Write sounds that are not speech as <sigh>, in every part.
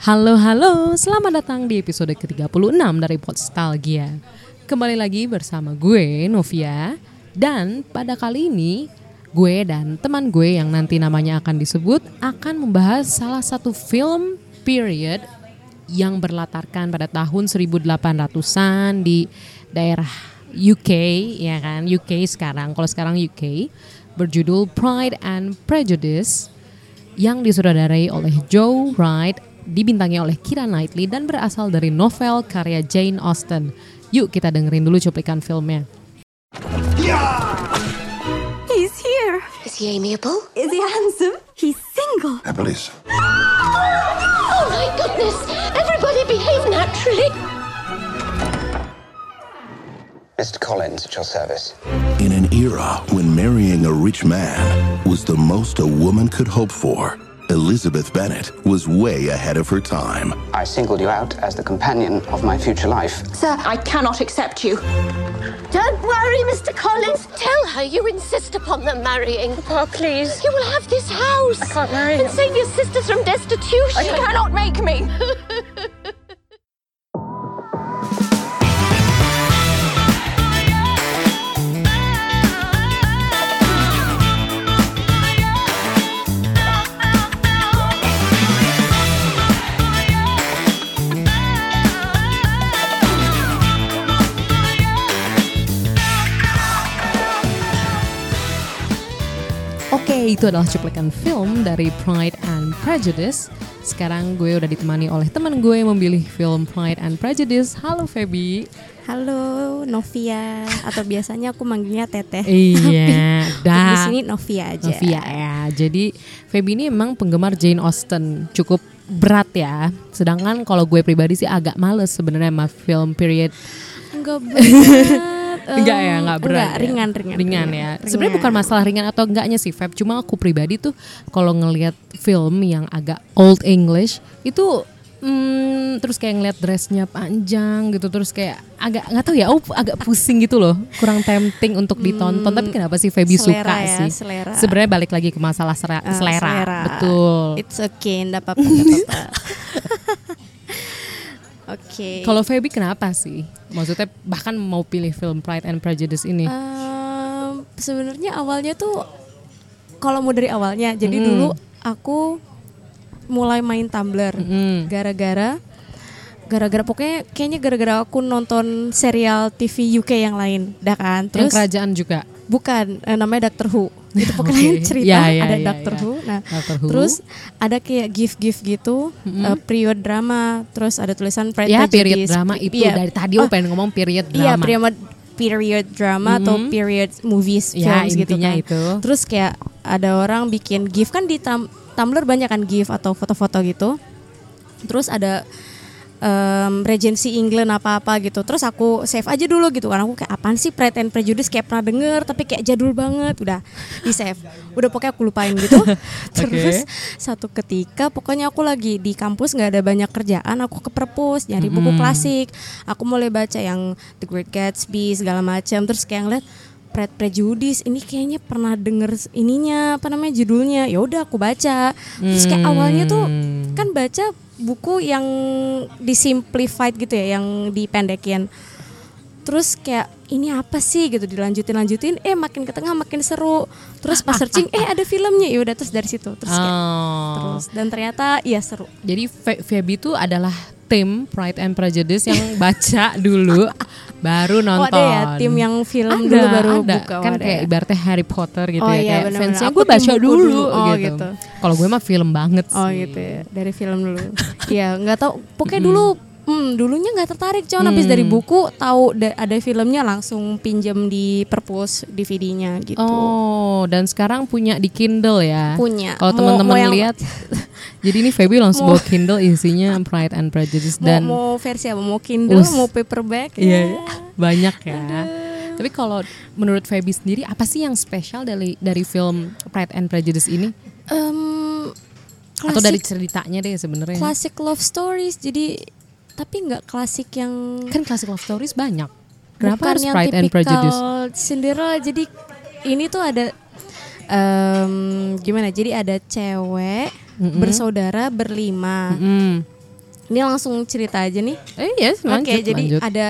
Halo halo, selamat datang di episode ke-36 dari Podstalgia. Kembali lagi bersama gue Novia. Dan pada kali ini gue dan teman gue yang nanti namanya akan disebut akan membahas salah satu film period yang berlatarkan pada tahun 1800-an di daerah UK ya kan? UK sekarang. Kalau sekarang UK berjudul Pride and Prejudice yang disutradarai oleh Joe Wright dibintangi oleh Kira Knightley dan berasal dari novel karya Jane Austen. Yuk kita dengerin dulu cuplikan filmnya. He's here. Is he amiable? Is he handsome? He's single. Happily so. Oh my goodness! Everybody behave naturally! Mr. Collins at your service. In an era when marrying a rich man was the most a woman could hope for, Elizabeth Bennet was way ahead of her time. I singled you out as the companion of my future life. Sir, I cannot accept you. Don't worry, Mr. Collins. Tell her you insist upon them marrying. Papa, please. You will have this house. I can't marry And him. save your sisters from destitution. You cannot make me. <laughs> itu adalah cuplikan film dari Pride and Prejudice. Sekarang gue udah ditemani oleh teman gue yang memilih film Pride and Prejudice. Halo Feby. Halo Novia atau biasanya aku manggilnya Teteh. Iya, Tapi di dah. sini Novia aja. Novia ya. Jadi Feby ini emang penggemar Jane Austen, cukup berat ya. Sedangkan kalau gue pribadi sih agak males sebenarnya sama film period. Enggak berat. Enggak ya, enggak berat. enggak, ya? ringan, ringan, Ringan ya. Sebenarnya bukan masalah ringan atau enggaknya sih, Feb. Cuma aku pribadi tuh kalau ngelihat film yang agak old English itu hmm, terus kayak ngeliat dressnya panjang gitu terus kayak agak nggak tahu ya oh agak pusing gitu loh kurang tempting untuk ditonton tapi kenapa sih Feby Hmm, selera suka ya, sih selera. sebenarnya balik lagi ke masalah sera- Eh, selera. betul It's okay, enggak apa-apa, <laughs> Oke. kalau Feby kenapa sih maksudnya bahkan mau pilih film Pride and Prejudice ini Em, sebenarnya awalnya tuh kalau mau dari awalnya, jadi Hmm. dulu aku mulai main Tumblr Hmm. gara-gara gara-gara pokoknya kayaknya gara-gara aku nonton serial TV UK yang lain, dah kan. yang Terus kerajaan juga bukan eh, namanya Doctor Who. <laughs> Itu pokoknya yang <laughs> cerita Ya, ya, ada ya, Doctor ya. Who. Nah, Doctor Who. terus ada kayak gift-gift gitu, eh, period drama, terus ada tulisan Pride ya Prejudice. period drama itu Iya. dari tadi aku pengen ngomong period Iya, drama period period drama atau period movies Ya, films gitu intinya kan. itu. Terus kayak ada orang bikin GIF kan di Tum- Tumblr banyak kan GIF atau foto-foto gitu. Terus ada em, Regency England apa-apa gitu. Terus aku save aja dulu gitu kan. Aku kayak apaan sih Pride and Prejudice kayak pernah denger tapi kayak jadul banget. Udah di save. Udah pokoknya aku lupain gitu. <laughs> <laughs> Terus satu ketika pokoknya aku lagi di kampus nggak ada banyak kerjaan, aku ke perpus nyari buku klasik. Aku mulai baca yang The Great Gatsby segala macam. Terus kayak ngeliat Pride Prejudice ini kayaknya pernah denger ininya apa namanya judulnya ya udah aku baca terus kayak awalnya tuh kan baca buku yang disimplified gitu ya yang dipendekin terus kayak ini apa sih gitu dilanjutin lanjutin eh makin ke tengah makin seru terus pas searching eh ada filmnya ya udah terus dari situ terus kayak Oh. terus dan ternyata iya seru Jadi Fe- Feby itu adalah tim Pride and Prejudice yang <laughs> baca dulu baru nonton. oh ada ya tim yang film Ada, dulu baru ada. buka kan oh, ada kayak ya. ibaratnya Harry Potter gitu Oh ya iya, kayak fansnya gue tim baca dulu, dulu. Oh, gitu. gitu. Kalau gue mah film banget sih. Oh gitu ya dari film dulu. <laughs> Iya nggak tahu. Pokoknya dulu hmm, dulunya nggak tertarik cuman habis dari buku tahu da- ada filmnya langsung pinjem di perpus DVD-nya gitu. Oh, dan sekarang punya di Kindle ya. Punya. Kalau Mau- teman-teman mau yang- lihat, <laughs> jadi ini Feby langsung bawa Kindle isinya Pride and Prejudice Mau, dan mau versi apa? Mau Kindle, Us. mau paperback? Iya, ya. <laughs> banyak ya. Tapi kalau menurut Feby sendiri apa sih yang spesial dari dari film Pride and Prejudice ini? Em, Atau dari klasik- ceritanya deh sebenarnya? classic love stories. Jadi tapi nggak klasik yang Kan classic love stories banyak. Kenapa harus yang Pride and Prejudice? Cinderella. Jadi ini tuh ada em, gimana? Jadi ada cewek bersaudara berlima. Hmm. Ini langsung cerita aja nih. Eh yes, Oke, lanjut, jadi lanjut. ada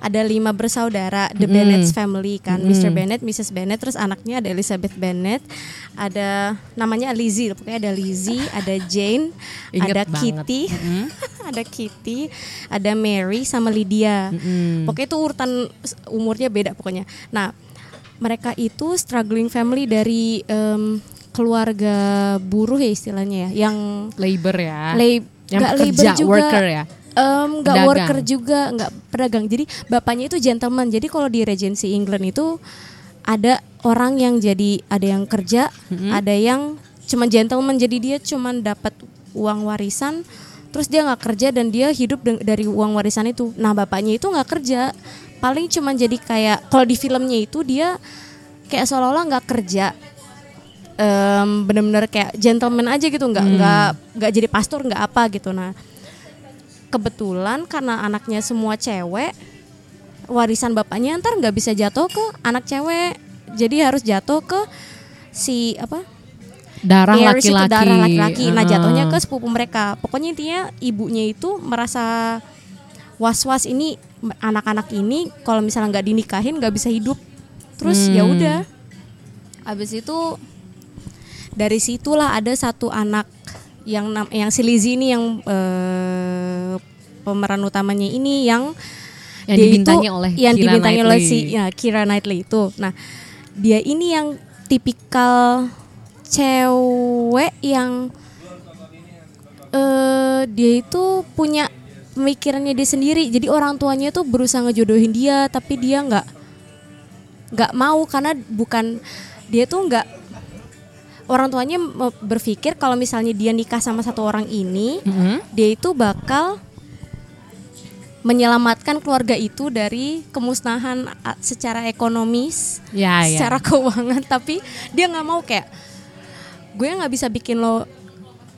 ada lima bersaudara, the Mm-mm. Bennett family kan, Mm-mm. Mr. Bennett, Mrs. Bennett, terus anaknya ada Elizabeth Bennett, ada namanya Lizzie, pokoknya ada Lizzie, ada Jane, Inget ada banget. Kitty, Mm-mm. <laughs> ada Kitty, ada Mary sama Lydia. Mm-mm. Pokoknya itu urutan umurnya beda pokoknya. Nah, mereka itu struggling family dari em, keluarga buruh ya istilahnya ya, yang labor ya. lab yang nggak kerja labor juga, worker ya. Em, nggak Pedagang. worker juga, nggak pedagang. Jadi bapaknya itu gentleman. Jadi kalau di Regency England itu ada orang yang jadi ada yang kerja, Mm-hmm. ada yang cuma gentleman. Jadi dia cuma dapat uang warisan, terus dia nggak kerja dan dia hidup dari uang warisan itu. Nah bapaknya itu nggak kerja, paling cuma jadi kayak kalau di filmnya itu dia kayak seolah-olah nggak kerja. Em, bener-bener kayak gentleman aja gitu nggak Hmm. nggak nggak jadi pastor nggak apa gitu nah kebetulan karena anaknya semua cewek warisan bapaknya ntar nggak bisa jatuh ke anak cewek. Jadi harus jatuh ke si apa? Darah laki-laki. darah laki-laki. Nah jatuhnya ke sepupu mereka. Pokoknya intinya ibunya itu merasa was-was ini anak-anak ini kalau misalnya nggak dinikahin nggak bisa hidup. Terus ya Hmm. udah. Habis itu dari situlah ada satu anak yang nam- yang si Lizzie ini yang eh, pemeran utamanya ini yang Yang dia dibintangi itu- oleh yang Keira dibintangi oleh Knightley. si ya, Kira Knightley itu. Nah, dia ini yang tipikal cewek yang eh dia itu punya pemikirannya dia sendiri. Jadi orang tuanya tuh berusaha ngejodohin dia, tapi dia nggak nggak mau karena bukan dia tuh nggak orang tuanya berpikir kalau misalnya dia nikah sama satu orang ini, Mhm. dia itu bakal menyelamatkan keluarga itu dari kemusnahan secara ekonomis, Ya, ya. secara <laughs> keuangan, tapi dia nggak mau kayak gue nggak bisa bikin lo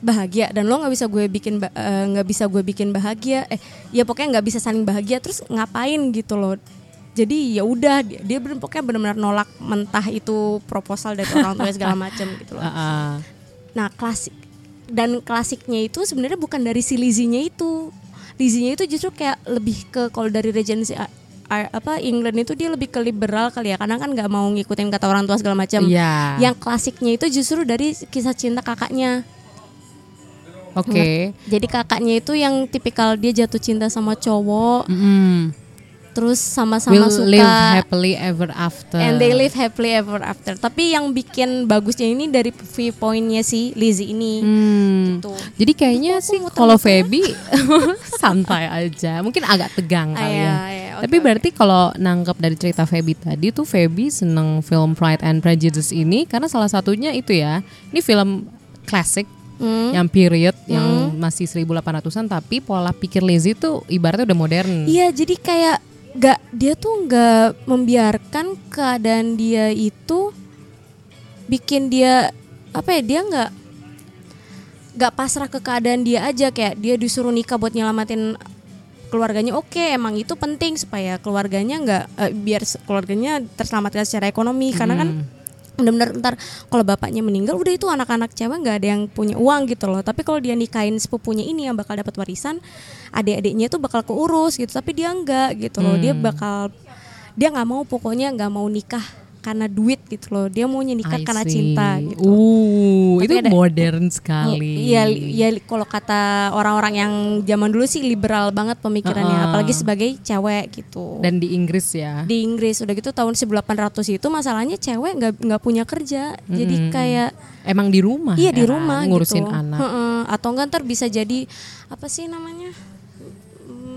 bahagia dan lo nggak bisa gue bikin eh, nggak bisa gue bikin bahagia eh ya pokoknya nggak bisa saling bahagia terus ngapain gitu loh jadi ya udah dia, dia bener, pokoknya benar-benar nolak mentah itu proposal dari orang tua segala macam gitu loh <laughs> Heeh. Nah, klasik dan klasiknya itu sebenarnya bukan dari si Lizzie-nya itu. Lizzie-nya itu justru kayak lebih ke kalau dari Regency apa England itu dia lebih ke liberal kali ya karena kan nggak mau ngikutin kata orang tua segala macam. Iya. Yang klasiknya itu justru dari kisah cinta kakaknya. Oke. Jadi kakaknya itu yang tipikal dia jatuh cinta sama cowok, Mm. Terus sama-sama Will suka live happily ever after. and they live happily ever after. Tapi yang bikin bagusnya ini dari viewpointnya si Lizzie ini. Hmm. Gitu. Jadi kayaknya Aku sih kalau Feby <laughs> santai aja. Mungkin agak tegang Ah, kali iya, ya. iya, oke, Tapi berarti kalau nangkep dari cerita Feby tadi tuh Feby seneng film Pride and Prejudice ini karena salah satunya itu ya. Ini film klasik Hmm. yang period yang masih 1800-an tapi pola pikir Lizzie tuh ibaratnya udah modern. Iya, jadi kayak gak dia tuh nggak membiarkan keadaan dia itu bikin dia apa ya dia nggak nggak pasrah ke keadaan dia aja. Kayak dia disuruh nikah buat nyelamatin keluarganya. Oke emang itu penting supaya keluarganya nggak eh, biar keluarganya terselamatkan secara ekonomi. Karena kan benar-benar ntar kalau bapaknya meninggal udah itu anak-anak cewek nggak ada yang punya uang gitu loh. Tapi kalau dia nikahin sepupunya ini yang bakal dapat warisan adik-adiknya tuh bakal keurus gitu. Tapi dia enggak gitu loh. Dia bakal dia nggak mau pokoknya nggak mau nikah karena duit gitu loh dia maunya nikah karena cinta gitu Uh, Tapi itu ada- modern sekali. Iya, ya kalau kata orang-orang yang zaman dulu sih liberal banget pemikirannya, Uh-uh. apalagi sebagai cewek gitu. Dan di Inggris ya. di Inggris udah gitu tahun 1800 itu masalahnya cewek nggak nggak punya kerja, jadi kayak Emang di rumah. iya di ya rumah ngurusin gitu. anak. Heeh, Atau enggak ntar bisa jadi apa sih namanya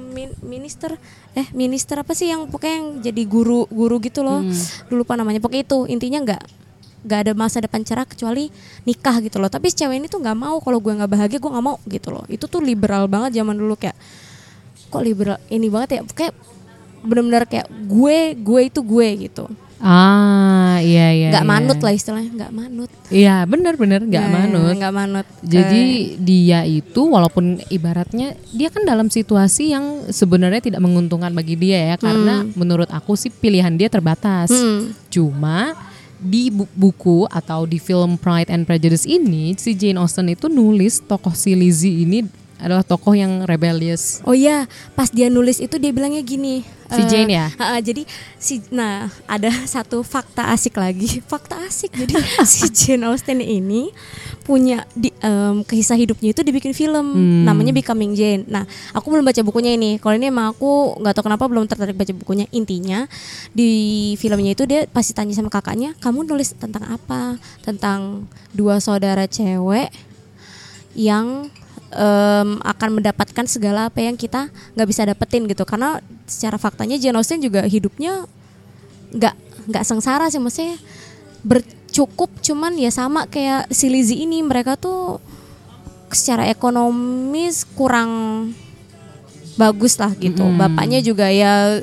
Min- minister eh minister apa sih yang pokoknya yang jadi guru guru gitu loh. Hmm. dulu lupa namanya. Pokoknya itu intinya nggak nggak ada masa depan cerah kecuali nikah gitu loh. Tapi si cewek ini tuh nggak mau kalau gue nggak bahagia gue nggak mau gitu loh. Itu tuh liberal banget zaman dulu kayak kok liberal ini banget ya. Kayak benar-benar kayak gue gue itu gue gitu. Ah, iya iya. nggak iya. manut lah istilahnya nggak manut Iya, benar-benar nggak Nah, manut. nggak manut Jadi Eh, dia itu walaupun ibaratnya dia kan dalam situasi yang sebenarnya tidak menguntungkan bagi dia ya karena menurut aku sih pilihan dia terbatas. Hmm. Cuma di bu- buku atau di film Pride and Prejudice ini si Jane Austen itu nulis tokoh si Lizzie ini adalah tokoh yang rebellious. Oh iya, pas dia nulis itu dia bilangnya gini. Si eh, Jane ya? ha-ha, jadi si nah ada <laughs> satu fakta asik lagi. <laughs> Fakta asik. Jadi <laughs> si Jane Austen ini punya di em, kisah hidupnya itu dibikin film Hmm. namanya Becoming Jane. Nah, aku belum baca bukunya ini. Kalau ini emang aku nggak tahu kenapa belum tertarik baca bukunya. Intinya di filmnya itu dia pasti tanya sama kakaknya, "Kamu nulis tentang apa?" Tentang dua saudara cewek yang em, akan mendapatkan segala apa yang kita nggak bisa dapetin gitu. Karena secara faktanya Jane Austen juga hidupnya nggak nggak sengsara sih. Maksudnya bercukup cuman ya sama kayak si Lizzie ini. Mereka tuh secara ekonomis kurang bagus lah gitu. Bapaknya juga ya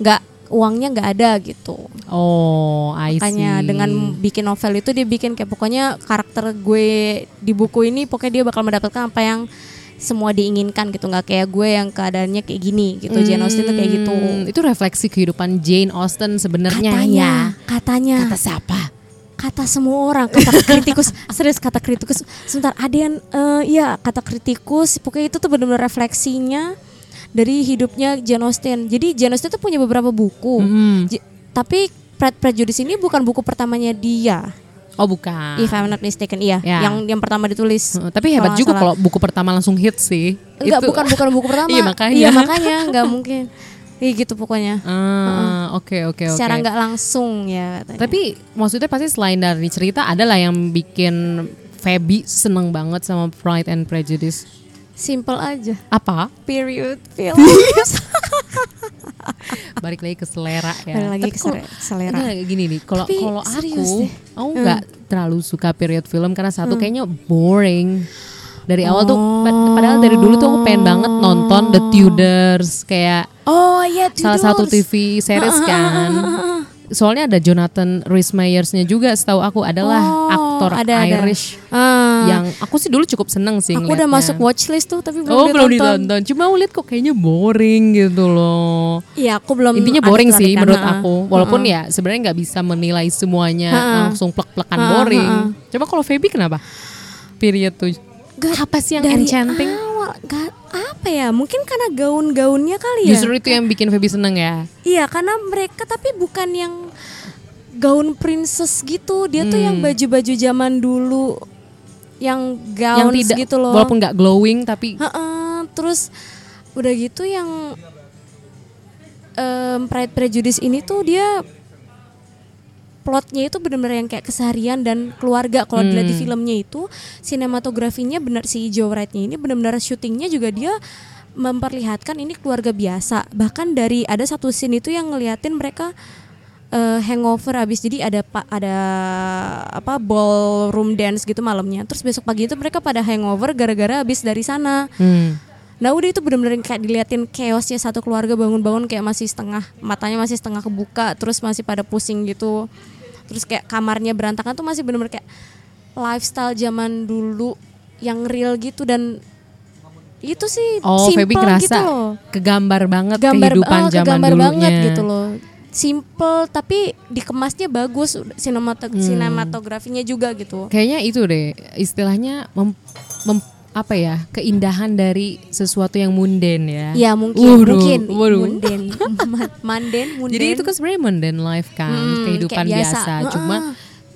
nggak uangnya nggak ada gitu. Oh, I see. Makanya dengan bikin novel itu dia bikin kayak pokoknya karakter gue di buku ini pokoknya dia bakal mendapatkan apa yang semua diinginkan gitu. Nggak kayak gue yang keadaannya kayak gini gitu. Jane Austen tuh kayak gitu. Hmm, Itu refleksi kehidupan Jane Austen sebenarnya katanya ya. katanya. Kata siapa? kata semua orang kata kritikus. <laughs> Serius kata kritikus. Sebentar ada yang eh, ya kata kritikus. Pokoknya itu tuh benar-benar refleksinya dari hidupnya Jane Austen jadi Jane Austen tuh punya beberapa buku J- tapi Pride Prejudice ini bukan buku pertamanya dia Oh, bukan. if I'm not mistaken iya Ya. yang yang pertama ditulis Heeh, Tapi hebat Kalau juga salah. kalau buku pertama langsung hit sih. enggak Itu- bukan bukan buku pertama <laughs> Iya, makanya. iya makanya nggak mungkin Iya gitu pokoknya Ah, oke oke oke. secara nggak langsung ya katanya. Tapi maksudnya pasti selain dari cerita ada lah yang bikin Feby seneng banget sama Pride and Prejudice. Simple aja Apa? period film <laughs> Balik lagi ke selera ya. Balik lagi Tapi ke selera. Enggak, gini nih, kalau kalau aku, deh. Hmm. aku nggak terlalu suka period film karena satu kayaknya boring. Dari awal tuh, pad- padahal dari dulu tuh aku pengen banget nonton The Tudors kayak oh iya salah satu TV series kan. Soalnya ada Jonathan Rhys Meyers-nya juga setahu aku adalah Oh, aktor ada, ada. Irish Ah. Yang aku sih dulu cukup seneng sih aku udah masuk watchlist tuh tapi belum Oh belum ditonton. cuma aku lihat kok kayaknya boring gitu loh. Iya aku belum Intinya boring sih adegan, menurut aku. Walaupun ya sebenarnya nggak bisa menilai semuanya Ha-ha. langsung plek-plekan Ha-ha, boring. ha-ha. Coba kalau Feby kenapa? Period tuh. Gak- apa sih yang dari enchanting? awal gak, apa ya mungkin karena gaun-gaunnya kali ya Justru itu yang bikin Feby seneng ya. iya karena mereka tapi bukan yang gaun princess gitu dia tuh yang baju-baju zaman dulu yang Hmm. yang gaun tidak gitu loh. walaupun nggak glowing tapi Heeh, terus udah gitu yang em, Pride Prejudice ini tuh dia plotnya itu benar-benar yang kayak keseharian dan keluarga. Kalau dilihat di filmnya itu sinematografinya benar si Joe Wright-nya ini benar-benar syutingnya juga dia memperlihatkan ini keluarga biasa. Bahkan dari ada satu scene itu yang ngeliatin mereka eh, hangover habis. Jadi ada pa- ada apa ballroom dance gitu malamnya. Terus besok pagi itu mereka pada hangover gara-gara habis dari sana. Hmm. Nah udah itu bener-bener kayak diliatin chaosnya satu keluarga bangun-bangun kayak masih setengah matanya masih setengah kebuka terus masih pada pusing gitu. Terus kayak kamarnya berantakan tuh masih bener-bener kayak lifestyle zaman dulu yang real gitu dan itu sih Oh, simple Feby gitu loh. kegambar banget gambar kehidupan eh, zaman kegambar dulunya. banget gitu loh simple tapi dikemasnya bagus sinemat Hmm. sinematografinya juga gitu Kayaknya itu deh istilahnya mem- mem- apa ya keindahan dari sesuatu yang munden ya. ya mungkin Waduh, mungkin waduh. munden <laughs> Ma- manden munden Jadi itu kan sebenarnya mundane life kan, Hmm, kehidupan biasa. biasa. Cuma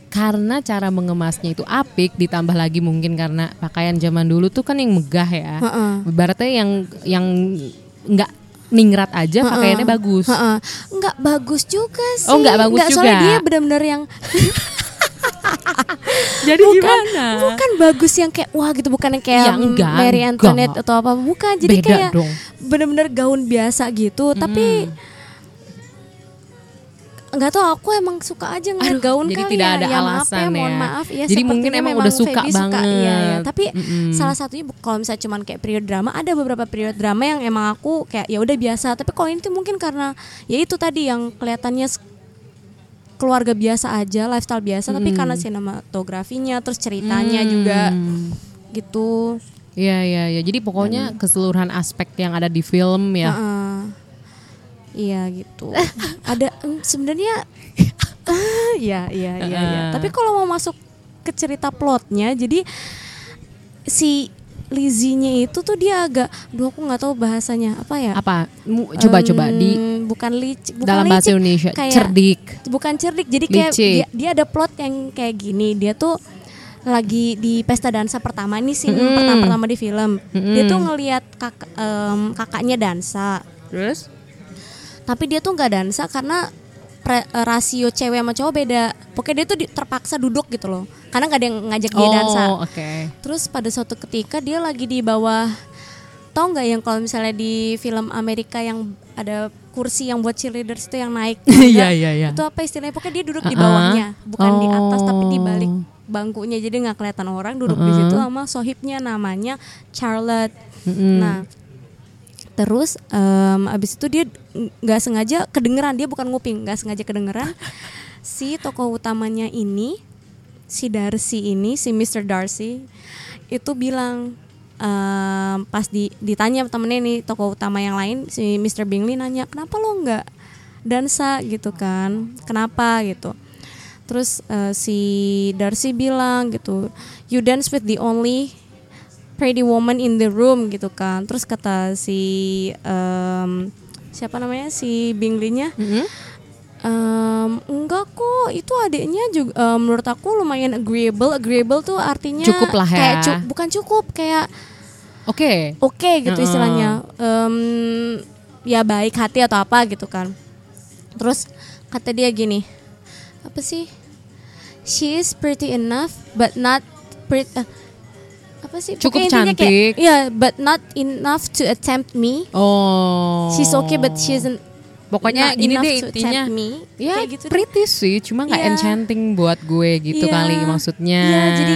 karena cara mengemasnya itu apik, ditambah lagi mungkin karena pakaian zaman dulu tuh kan yang megah ya. Heeh. Ibaratnya yang yang nggak ningrat aja pakaiannya bagus. Heeh. Nggak bagus juga sih. Oh, nggak bagus Soalnya juga. dia benar-benar yang <laughs> Jadi bukan, gimana? bukan bagus yang kayak wah gitu, bukan yang kayak Ya, enggak, Mary Antoinette enggak. atau apa, bukan. Jadi Beda kayak benar-benar gaun biasa gitu, tapi nggak tahu aku emang suka aja ngeliat Aduh, gaun jadi kali tidak ya. ada ya, maaf alasan ya, mohon ya. maaf ya. Jadi mungkin emang udah suka Feby Iya, iya. banget. Tapi Mm-mm. salah satunya kalau misalnya cuman kayak period drama, ada beberapa period drama yang emang aku kayak ya udah biasa. Tapi kalau ini tuh mungkin karena ya itu tadi yang kelihatannya keluarga biasa aja, lifestyle biasa, tapi karena sinematografinya, terus ceritanya juga gitu. Iya iya iya. Jadi pokoknya keseluruhan aspek yang ada di film ya. Heeh. Iya gitu. Ada sebenarnya Iya iya iya iya. Heeh. Tapi kalau mau masuk ke cerita plotnya jadi si Lizzie-nya itu tuh dia agak, duh aku nggak tahu bahasanya apa ya. Apa? Coba-coba di Em, bukan licik, bukan dalam bahasa licik, Indonesia kayak- cerdik. bukan cerdik jadi kayak Licik. dia, dia ada plot yang kayak gini dia tuh lagi di pesta dansa pertama ini scene pertama pertama di film dia tuh ngelihat kak, em, kakaknya dansa Terus? Tapi dia tuh nggak dansa karena pre- eh, rasio cewek sama cowok beda. Pokoknya dia tuh di- terpaksa duduk gitu loh. Karena nggak ada yang ngajak dia dansa. Oh, oke. Terus pada suatu ketika dia lagi di bawah Tau nggak yang kalau misalnya di film Amerika yang ada kursi yang buat cheerleaders itu yang naik <laughs> Iya, iya, iya. Itu apa istilahnya? Pokoknya dia duduk di Uh-uh. bawahnya Bukan di atas tapi di Oh. balik bangkunya. Jadi nggak kelihatan orang duduk di situ sama sohibnya namanya Charlotte. Nah terus em, abis itu dia nggak sengaja kedengeran dia bukan nguping nggak sengaja kedengeran <laughs> si tokoh utamanya ini si Darcy ini si Mr. Darcy itu bilang em, pas di, ditanya temennya nih tokoh utama yang lain si Mr. Bingley nanya kenapa lo nggak dansa gitu kan kenapa gitu terus eh, si Darcy bilang gitu you dance with the only pretty woman in the room gitu kan. Terus kata si em, siapa namanya? Si Bingley-nya Em, enggak kok itu adiknya juga em, menurut aku lumayan agreeable. Agreeable tuh artinya Cukup lah ya. kayak cu- bukan cukup kayak Oke. oke gitu Heeh. istilahnya. Em, ya baik hati atau apa gitu kan. Terus kata dia gini apa sih? She is pretty enough but not pretty apa sih Cukup Pokoknya cantik. kayak, ya but not enough to attempt me Oh. she's okay but she isn't Pokoknya not ini enough deh to intinya. me Ya, kayak gitu deh. pretty sih, cuma nggak Iya. enchanting buat gue gitu Iya. kali maksudnya. Iya, jadi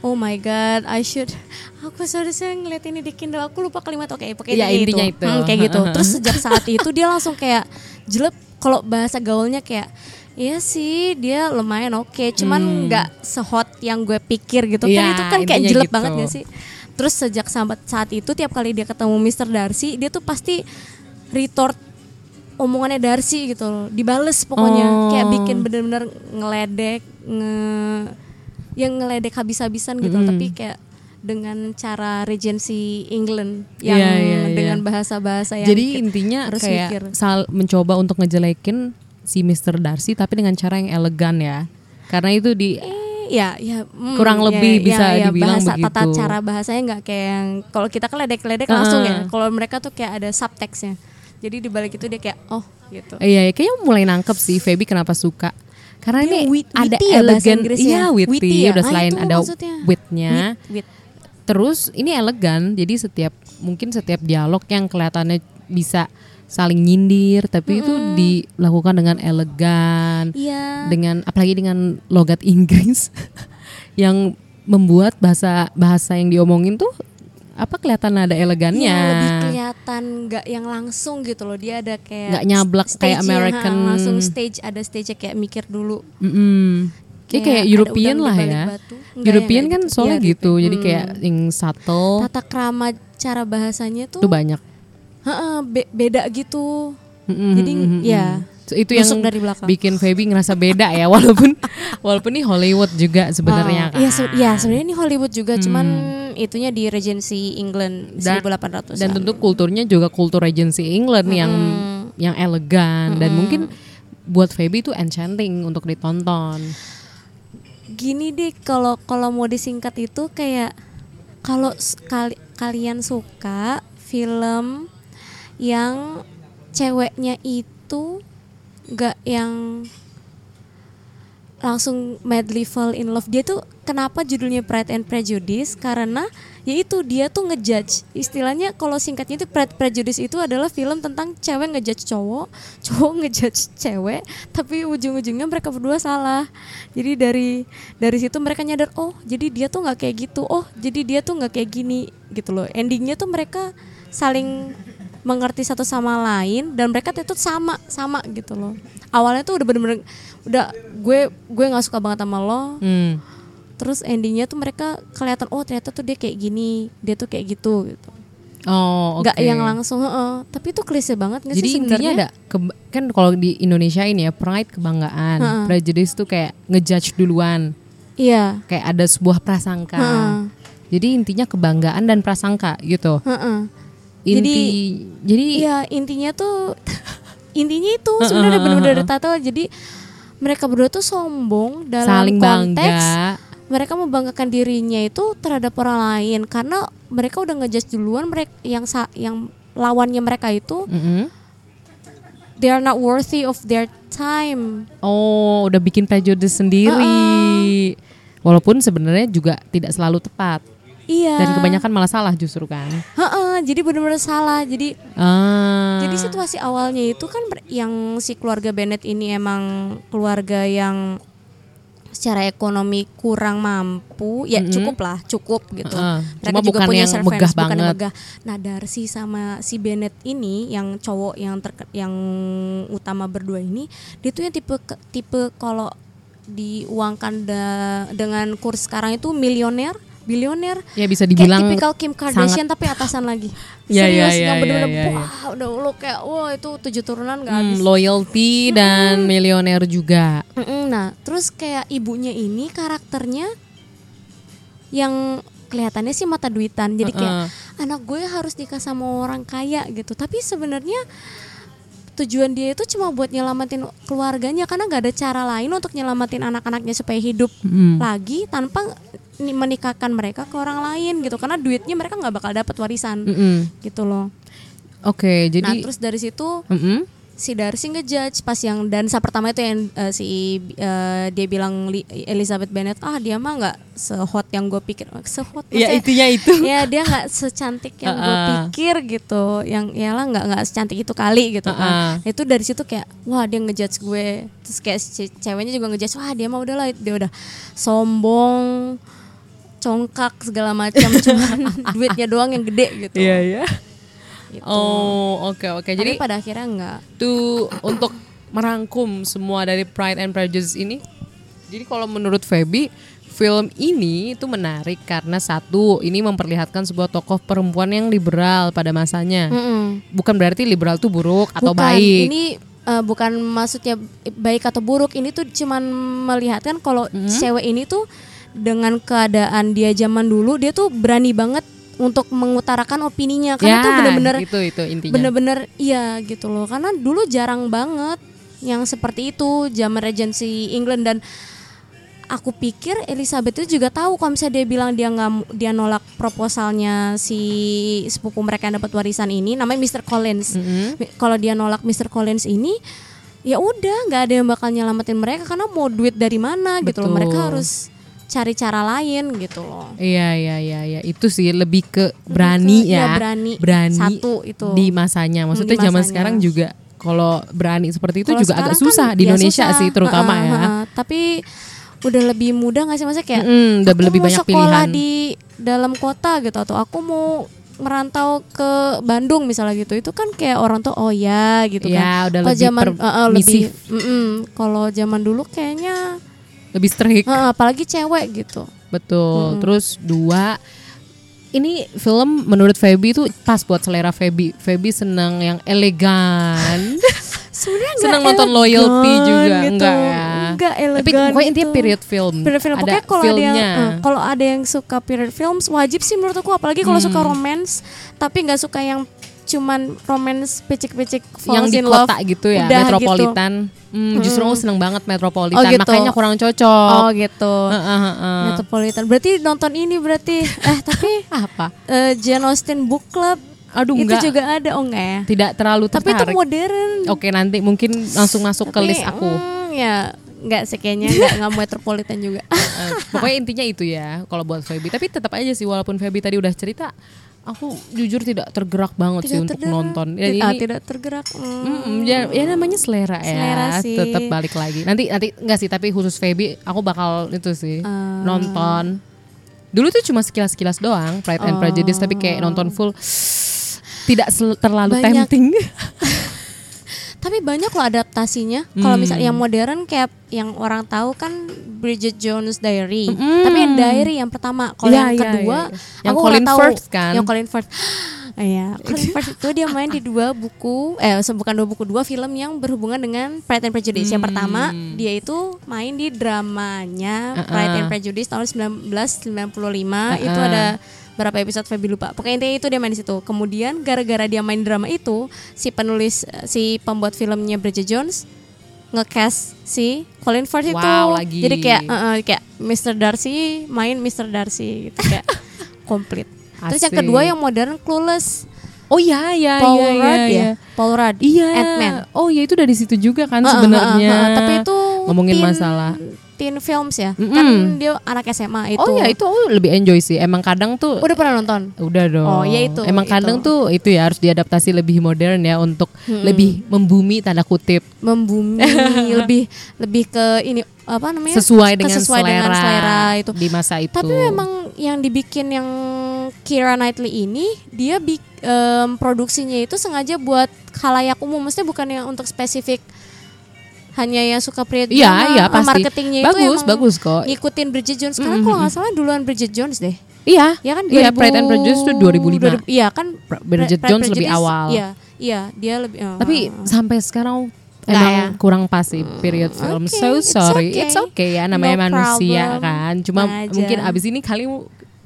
oh my god, I should aku seharusnya ngeliat ini di Kindle. Aku lupa kalimat oke, pokoknya Iya, intinya intinya itu. Hmm, kayak gitu. <laughs> Terus sejak saat itu dia langsung kayak jelek kalau bahasa gaulnya kayak Iya sih dia lumayan oke, cuman nggak sehot yang gue pikir gitu kan Hmm. Iya, itu kan kayak jelek gitu. banget gak sih? Terus sejak sampai saat itu tiap kali dia ketemu Mr. Darcy dia tuh pasti retort omongannya Darcy gitu loh, dibales pokoknya Oh. kayak bikin bener-bener ngeledek, nge yang ngeledek habis-habisan gitu Mm-mm. tapi kayak dengan cara Regency England yang Iya, iya, iya. dengan bahasa-bahasa yang Jadi intinya harus kayak mikir. sal mencoba untuk ngejelekin si Mr. Darcy tapi dengan cara yang elegan ya. Karena itu di Eh, ya ya mm, Kurang ya, lebih ya, bisa ya, dibilang bahasa tata begitu. cara bahasanya nggak kayak yang kalau kita kan ledek-ledek langsung ya kalau mereka tuh kayak ada subtextnya jadi di balik itu dia kayak oh gitu Iya, ya, kayaknya mulai nangkep sih Feby kenapa suka. Karena Dia ini wit- ada witty ya elegan, Inggrisnya. iya witty, Witty ya? udah selain itu ada witnya. Wit, wit. Terus ini elegan, jadi setiap mungkin setiap dialog yang kelihatannya bisa saling nyindir, tapi itu dilakukan dengan elegan, iya dengan apalagi dengan logat Inggris <laughs> yang membuat bahasa bahasa yang diomongin tuh apa kelihatan ada elegannya. Iya, lebih kelihatan nggak yang langsung gitu loh dia ada kayak Nggak nyablak kayak American. ha, langsung stage ada stage kayak mikir dulu. Jadi Kayak kayak European lah ya. Enggak, European ya, kan gitu. soalnya Iya, gitu, gitu. jadi Hmm. kayak yang subtle tata krama cara bahasanya tuh tuh banyak. Ha-ha, be- beda gitu. Mm-mm, jadi ya. So, itu yang dari belakang. bikin Feby ngerasa beda ya <laughs> walaupun walaupun ini Hollywood juga sebenarnya Oh, Iya, kan. se- ya sebenarnya ini Hollywood juga, cuman itunya di Regency England Dan- 1800 Dan tentu kulturnya juga kultur Regency England yang yang elegan. Dan mungkin buat Feby itu enchanting untuk ditonton. gini deh kalau kalau mau disingkat itu kayak kalau kali, kalian suka film yang ceweknya itu nggak yang langsung madly fall in love. Dia tuh kenapa judulnya Pride and Prejudice? Karena yaitu dia tuh ngejudge. Istilahnya kalau singkatnya itu Pride Prejudice itu adalah film tentang cewek ngejudge cowok <laughs> cowok ngejudge cewek tapi ujung-ujungnya mereka berdua salah. Jadi dari dari situ mereka nyadar oh jadi dia tuh nggak kayak gitu. Oh jadi dia tuh nggak kayak gini gitu loh. Endingnya tuh mereka saling mengerti satu sama lain dan mereka tuh sama sama gitu loh awalnya tuh udah bener-bener udah gue gue nggak suka banget sama lo Hmm. terus endingnya tuh mereka kelihatan oh ternyata tuh dia kayak gini dia tuh kayak gitu gitu Oh, oke. nggak yang langsung heeh tapi itu klise banget nggak Jadi sih sebenarnya ada kan kalau di Indonesia ini ya pride kebanggaan, prejudice tuh kayak ngejudge duluan, iya kayak ada sebuah prasangka. Heeh. Jadi intinya kebanggaan dan prasangka gitu. Heeh. Inti Jadi- jadi Iya intinya tuh <laughs> intinya itu sebenarnya benar-benar tato jadi mereka berdua tuh sombong dalam saling konteks bangga. mereka membanggakan dirinya itu terhadap orang lain karena mereka udah ngejudge duluan mereka yang sa- yang lawannya mereka itu Mm-mm. they are not worthy of their time. Oh, udah bikin prejudice sendiri. Walaupun sebenarnya juga tidak selalu tepat. Iya. Dan kebanyakan malah salah justru kan. Heeh, jadi benar-benar salah. Jadi Ah. jadi situasi awalnya itu kan yang si keluarga Bennett ini emang keluarga yang secara ekonomi kurang mampu, ya cukup lah, cukup gitu. Heeh. Mereka juga bukan punya yang megah bukan yang banget. megah. Nah Darcy sama si Bennett ini, yang cowok yang terke- yang utama berdua ini, dia tuh yang tipe tipe kalau diuangkan da- dengan kurs sekarang itu milioner, bilioner. Ya bisa dibilang kayak tipikal Kim Kardashian tapi atasan lagi. <laughs> Ya, ya, Serius ya, yang ya, bener-bener ya, ya. wah udah lu kayak wah itu tujuh turunan gak hmm, habis. loyalty dan milioner juga. Nah, terus kayak ibunya ini karakternya yang kelihatannya sih mata duitan. Jadi kayak anak gue harus nikah sama orang kaya gitu. Tapi sebenarnya tujuan dia itu cuma buat nyelamatin keluarganya karena nggak ada cara lain untuk nyelamatin anak-anaknya supaya hidup Hmm. lagi tanpa ni- menikahkan mereka ke orang lain gitu. Karena duitnya mereka nggak bakal dapat warisan Mm-mm. gitu loh. Oke, Nah, jadi terus dari situ Mm-mm. Si Darcy ngejudge pas yang dansa pertama itu yang eh, si eh, dia bilang Li- Elizabeth Bennet ah dia mah nggak sehot yang gue pikir sehot ya intinya itu. <laughs> ya dia nggak secantik yang gue Uh-uh. pikir gitu yang ya lah nggak nggak secantik itu kali gitu kan Uh-uh. itu dari situ kayak wah dia ngejudge gue terus kayak si ceweknya juga ngejudge wah dia mah udahlah dia udah sombong congkak segala macam cuman <laughs> <laughs> duitnya doang yang gede gitu Iya, iya. Gitu. Oh, oke oke. Tapi Jadi pada akhirnya enggak tuh untuk merangkum semua dari Pride and Prejudice ini. Jadi kalau menurut Feby, film ini itu menarik karena satu, ini memperlihatkan sebuah tokoh perempuan yang liberal pada masanya. Mm-mm. Bukan berarti liberal itu buruk atau bukan, baik. Ini eh, bukan maksudnya baik atau buruk. Ini tuh cuman melihatkan kalau Mm-hmm. cewek ini tuh dengan keadaan dia zaman dulu dia tuh berani banget untuk mengutarakan opininya karena ya, tuh bener-bener itu itu intinya. bener-bener iya gitu loh. Karena dulu jarang banget yang seperti itu zaman Regency England dan aku pikir Elizabeth itu juga tahu kalau misalnya dia bilang dia nggak dia nolak proposalnya si sepupu mereka yang dapat warisan ini namanya Mr. Collins. Mm-hmm. Mi- Kalau dia nolak Mr. Collins ini ya udah nggak ada yang bakal nyelamatin mereka karena mau duit dari mana gitu loh. Betul. Mereka harus cari cara lain gitu loh. Iya iya iya iya itu sih lebih ke berani ke- ya. iya, berani. Berani Satu itu. di masanya. Maksudnya di zaman masanya. sekarang juga kalau berani seperti itu Kalau juga agak sekarang susah kan di ya Indonesia susah. sih terutama Heeh, ya. heeh. Tapi udah lebih mudah nggak sih maksudnya kayak Mm-mm, udah aku lebih mau banyak sekolah pilihan. di dalam kota gitu atau aku mau merantau ke Bandung misalnya gitu itu kan kayak orang tuh oh ya gitu Ya, kan udah lebih zaman eh, eh, lebih permisif. mm-mm. kalau zaman dulu kayaknya Lebih strict. eh, apalagi cewek gitu Betul. Terus dua ini film menurut Feby itu pas buat selera Feby. Feby senang yang elegan. <laughs> sebenarnya senang nonton loyalty juga gitu. enggak ya. Enggak Tapi elegan pokoknya intinya gitu. period film. Period film. Ada Pokoknya kalau ada yang eh, kalau ada yang suka period films wajib sih menurut aku apalagi kalau Hmm. suka romance tapi nggak suka yang cuman romance picik-picik yang di kota love. gitu ya, Udah metropolitan. Hmm, justru aku seneng banget metropolitan. Oh, gitu. Makanya kurang gitu. cocok. Oh gitu. Heeh, heeh. Metropolitan. Berarti nonton ini berarti <laughs> eh tapi Apa? eh, Jane Austen Book Club Aduh itu enggak. juga ada oh enggak ya? Tidak terlalu Tapi itu tertarik. modern. Oke, nanti mungkin langsung masuk ke Tapi, list aku. mm, ya enggak sih kayaknya enggak enggak metropolitan juga. Eh, pokoknya intinya itu ya kalau buat Feby tapi tetap aja sih walaupun Feby tadi udah cerita aku jujur tidak tergerak banget sih untuk tergerak. nonton Dan Ah, ini tidak tergerak. Mm. mm, ya, ya namanya selera, Selera ya sih. tetap balik lagi nanti nanti enggak sih tapi khusus Feby aku bakal itu sih Ah. nonton dulu tuh cuma sekilas-sekilas doang Pride and Prejudice tapi kayak nonton full tidak terlalu Oh. Banyak. tempting <laughs> Tapi banyak loh adaptasinya. Kalau Hmm. misalnya yang modern kayak yang orang tahu kan Bridget Jones Diary. Tapi yang Diary yang pertama. Kalau Iya, yang iya, kedua, iya, iya. Yang aku Colin nggak tahu. Firth kan? Yang Colin Firth. Iya, <laughs> Colin Firth itu dia main di dua buku, eh bukan dua buku, dua film yang berhubungan dengan Pride and Prejudice. Yang pertama, dia itu main di dramanya Uh-uh. Pride and Prejudice tahun 1995. Itu Uh-uh. ada berapa episode Feby lupa. Pokoknya intinya itu dia main di situ. Kemudian gara-gara dia main drama itu, si penulis eh, si pembuat filmnya Bridget Jones ngecast si Colin Firth itu. Wow, lagi. Jadi kayak uh-uh, kayak Mr. Darcy main Mr. Darcy gitu kayak <laughs> komplit. Terus yang Asik. kedua yang modern Clueless. Oh iya iya Paul iya Rudd iya, ya, iya. Paul Rudd, Iya. Ant-Man. Oh iya itu dari situ juga kan Uh, sebenarnya. uh, uh, uh, tapi itu ngomongin teen- masalah. teen films ya, Mm-mm. kan dia anak SMA itu. Oh ya itu lebih enjoy sih. Emang kadang tuh Udah pernah nonton? Udah dong. Oh, ya itu, Emang kadang itu. tuh itu ya harus diadaptasi lebih modern ya untuk lebih membumi tanda kutip Membumi, <laughs> lebih lebih ke ini apa namanya? sesuai dengan Sesuai selera, dengan selera itu. di masa itu. Tapi memang yang dibikin yang Kira Knightley ini dia bik, em, produksinya itu sengaja buat khalayak umum, maksudnya bukan yang untuk spesifik hanya yang suka period Iya, iya, eh, pasti. marketingnya itu Bagus, emang bagus kok. ngikutin Bridget Jones. Karena kalau nggak salah duluan Bridget Jones deh. Iya, Ya kan Iya, Pride and Prejudice tuh 2005. 2000 Iya kan Bridget Pride Jones lebih Prejudice, awal. Iya, iya dia lebih oh. Tapi sampai sekarang emang ya? kurang pas sih period film. oke, So it's sorry, okay. it's okay ya namanya No manusia problem. kan. Cuma Wajar. mungkin abis ini kali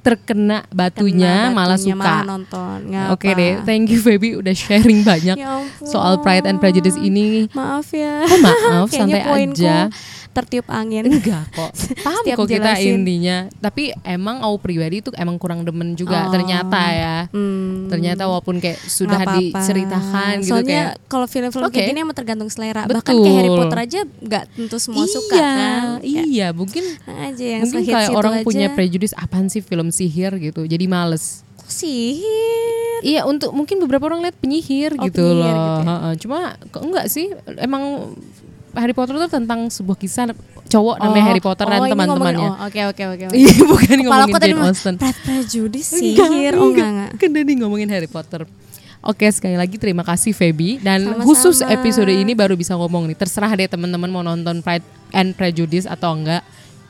terkena Kena batunya, malah batunya, suka. malah nonton. Oke deh, thank you baby udah sharing banyak <laughs> Ya ampun. soal Pride and Prejudice ini. Maaf ya. Oh, maaf, <laughs> santai aja. Tertiup angin. Enggak kok. <laughs> Paham Setiap kok kita jelasin. intinya. Tapi emang aku pribadi tuh emang kurang demen juga Oh. ternyata ya. Hmm. Ternyata walaupun kayak sudah Nggak apa-apa. diceritakan gitu Soalnya kayak kalau film-film Oke. kayak gini emang tergantung selera. Bahkan Betul. kayak Harry Potter aja nggak tentu semua suka iya, kan. Kayak Iya, mungkin aja yang mungkin kayak itu orang aja. punya prejudice apaan sih film sihir gitu. Jadi males. Kok sihir. Iya, untuk mungkin beberapa orang lihat penyihir Oh, gitu penyihir loh. gitu ya. Cuma kok enggak sih? Emang Harry Potter tuh tentang sebuah kisah cowok namanya Harry Potter dan oh, ini teman-temannya. Oh, oke oke oke. <laughs> Iya, bukan Kepala ngomongin Jane Austen. Pride Prejudice sihir. Oh enggak enggak. Kan tadi ngomongin Harry Potter. Oke sekali lagi terima kasih Feby dan Sama-sama. khusus episode ini baru bisa ngomong nih terserah deh teman-teman mau nonton Pride and Prejudice atau enggak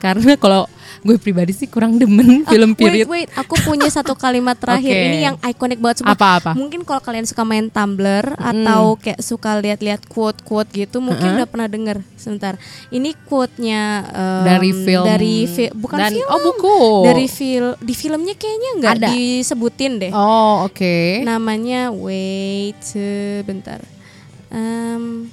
karena kalau gue pribadi sih kurang demen film Ah, period Wait, wait, aku punya satu kalimat terakhir. Oke. Ini yang ikonik banget sumpah. Apa-apa? Mungkin kalau kalian suka main Tumblr atau kayak suka lihat-lihat quote-quote gitu, mungkin Uh-uh. udah pernah denger. Sebentar. Ini quote-nya em, dari film dari fi- bukan dan, film. oh buku Dari film di filmnya kayaknya nggak Ada. disebutin deh. oh oke Namanya wait sebentar. Em,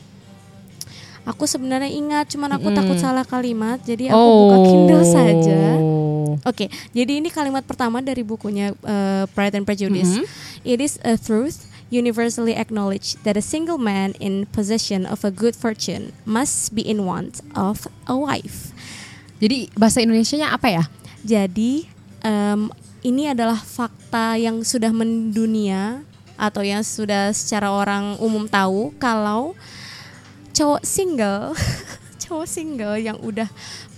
aku sebenarnya ingat, cuman aku takut salah kalimat, jadi aku buka Kindle saja. Oh. Oke, jadi ini kalimat pertama dari bukunya uh, Pride and Prejudice. It is a truth universally acknowledged that a single man in possession of a good fortune must be in want of a wife. jadi bahasa Indonesianya apa ya Jadi em, ini adalah fakta yang sudah mendunia atau yang sudah secara orang umum tahu kalau cowok single, <laughs> cowok single yang udah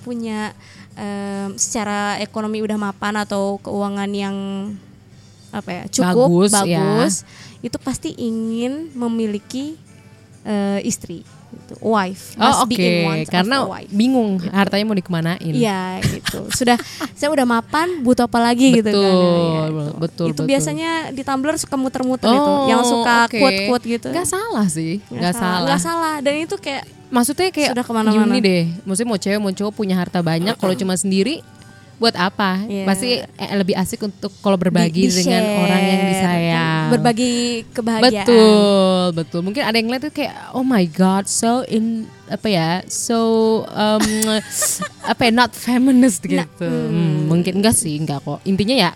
punya em, secara ekonomi udah mapan atau keuangan yang apa ya cukup Bagus, ya. bagus itu pasti ingin memiliki eh, istri, gitu, wife, oh must oke be in want karena wife. bingung hartanya mau dikemanain Iya gitu. Sudah <laughs> saya udah mapan, butuh apa lagi gitu kan. Betul, Iya, itu. betul, Itu betul. biasanya di Tumblr suka muter-muter itu, yang suka oke. quote-quote gitu. Nggak salah sih Nggak nggak salah Nggak salah. Dan itu kayak maksudnya kayak Sudah ke mana-mana. gini deh maksudnya mau cewek mau cowok punya harta banyak kalau cuma sendiri buat apa Iya. pasti eh, lebih asik untuk kalau berbagi di- dengan di-share, orang yang disayang Berbagi kebahagiaan. betul betul mungkin ada yang lihat tuh kayak oh my god so in apa ya so um, <laughs> apa ya not feminist gitu Hmm, mungkin enggak sih enggak kok intinya ya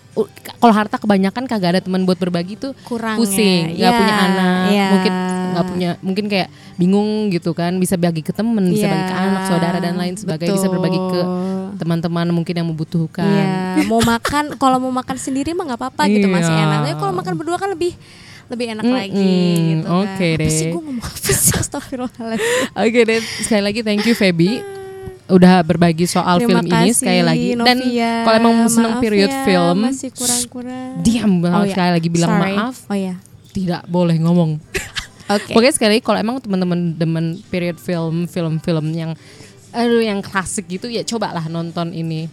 kalau harta kebanyakan kagak ada teman buat berbagi tuh Kurang pusing ya. nggak Iya, punya anak iya. mungkin nggak punya mungkin kayak bingung gitu kan bisa bagi ke temen bisa Iya, bagi ke anak saudara dan lain sebagainya bisa berbagi ke. Teman-teman mungkin yang membutuhkan Iya, mau makan <laughs> kalau mau makan sendiri mah nggak apa-apa gitu masih Iya. enak. Tapi kalau makan berdua kan lebih lebih enak Mm-mm, lagi gitu kan. oke Apa deh. sih gue ngomong apa sih <laughs> Astagfirullahaladzim. Oke deh, sekali lagi thank you Feby udah berbagi soal Terima film ini kasih, sekali lagi. Dan Novia. kalau emang seneng period ya, film, masih kurang-kurang. diam Oh, iya. sekali lagi bilang Sorry. maaf, Oh ya. tidak boleh ngomong. <laughs> Oke. Pokoknya sekali lagi kalau emang teman-teman demen period film, film-film yang aduh yang klasik gitu ya cobalah nonton ini.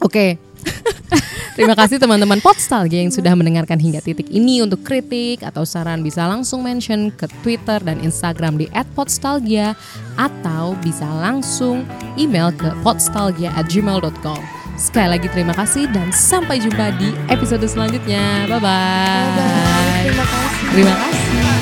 Oke. <laughs> Terima kasih teman-teman Podstalgia yang sudah mendengarkan hingga titik ini untuk kritik atau saran bisa langsung mention ke Twitter dan Instagram di @podstalgia atau bisa langsung email ke podstalgia@gmail.com. Sekali lagi terima kasih dan sampai jumpa di episode selanjutnya. Bye bye. Terima kasih. Terima kasih.